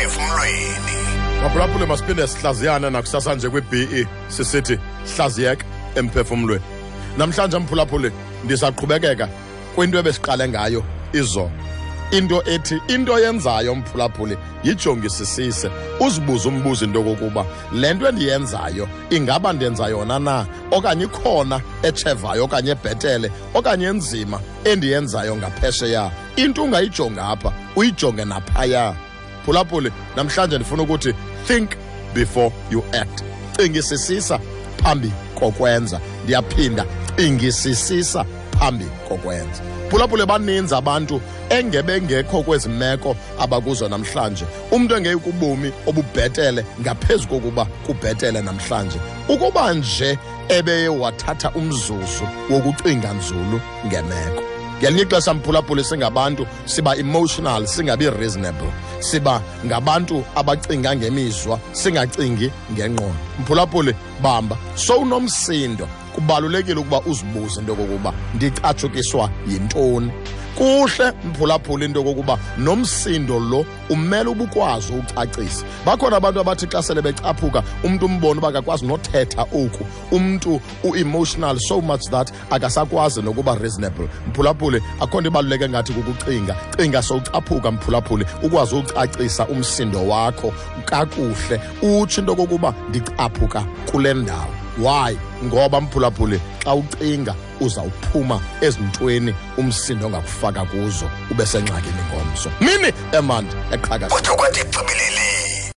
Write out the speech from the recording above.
emphefumlweni maphulaphule masiphinde sihlaziyane nakusasa nje kwi-be sisithi hlaziyeka emphefumlweni namhlanje mphulaphule ndisaqhubekeka kwinto ebesiqale ngayo izolo into ethi into yenzayo mphulaphule yijongisisise uzibuze umbuzo into kokuba le nto endiyenzayo ingaba ndenza yona na? Okanye ikhona etshevayo okanye ebhetele okanye enzima endiyenzayo ngaphesheya? Into ungayijonga apha uyijonge naphaya. Phulaphule namhlanje ndifuna ukuthi think before you act. Cingisisisa phambi kokwenza. Ndiyaphinda cingisisisa phambi kokwenza. Phulaphule baninzi abantu engebengekho kwezi meko abakuzo namhlanje. Umntu engeyikubomi obubhetele ngaphezu kokuba kubhetele namhlanje. Ukuba nje ebeye wathatha umzuzu wokucinga nzulu ngemeko. Ngelinye ixesha mphulaphule singabantu siba emotional singabi reasonable. Siba ngabantu abacinga ngemizwa singacingi ngengqondo. Mphulaphule bamba. Sowunomsindo kubalulekile ukuba uzibuze into yokokuba ndicatshukiswa yintoni. Kuhle mphulaphula into yokokuba nomsindo lo umele ubukwazi ucacisa bakhona abantu abathi xa sele becaphuka umntu umbone uba akakwazi nothetha oku. Umntu u-emotional so much that akasakwazi nokuba reasonable. Mphulaphule akho nto ibaluleke ngathi kukucinga. Cinga sowucaphuka mphulaphule ukwazi ucacisa umsindo wakho kakuhle. Utsho into yokokuba ndicaphuka kule ndawo. Why? Ngoba mphulaphule xa ucinga uzawuphuma ezintweni umsindo ongakufaka kuzo ube sengxakini ngomso. Mini emandi eqhakasa kodwa kwathi ekugqibeleleni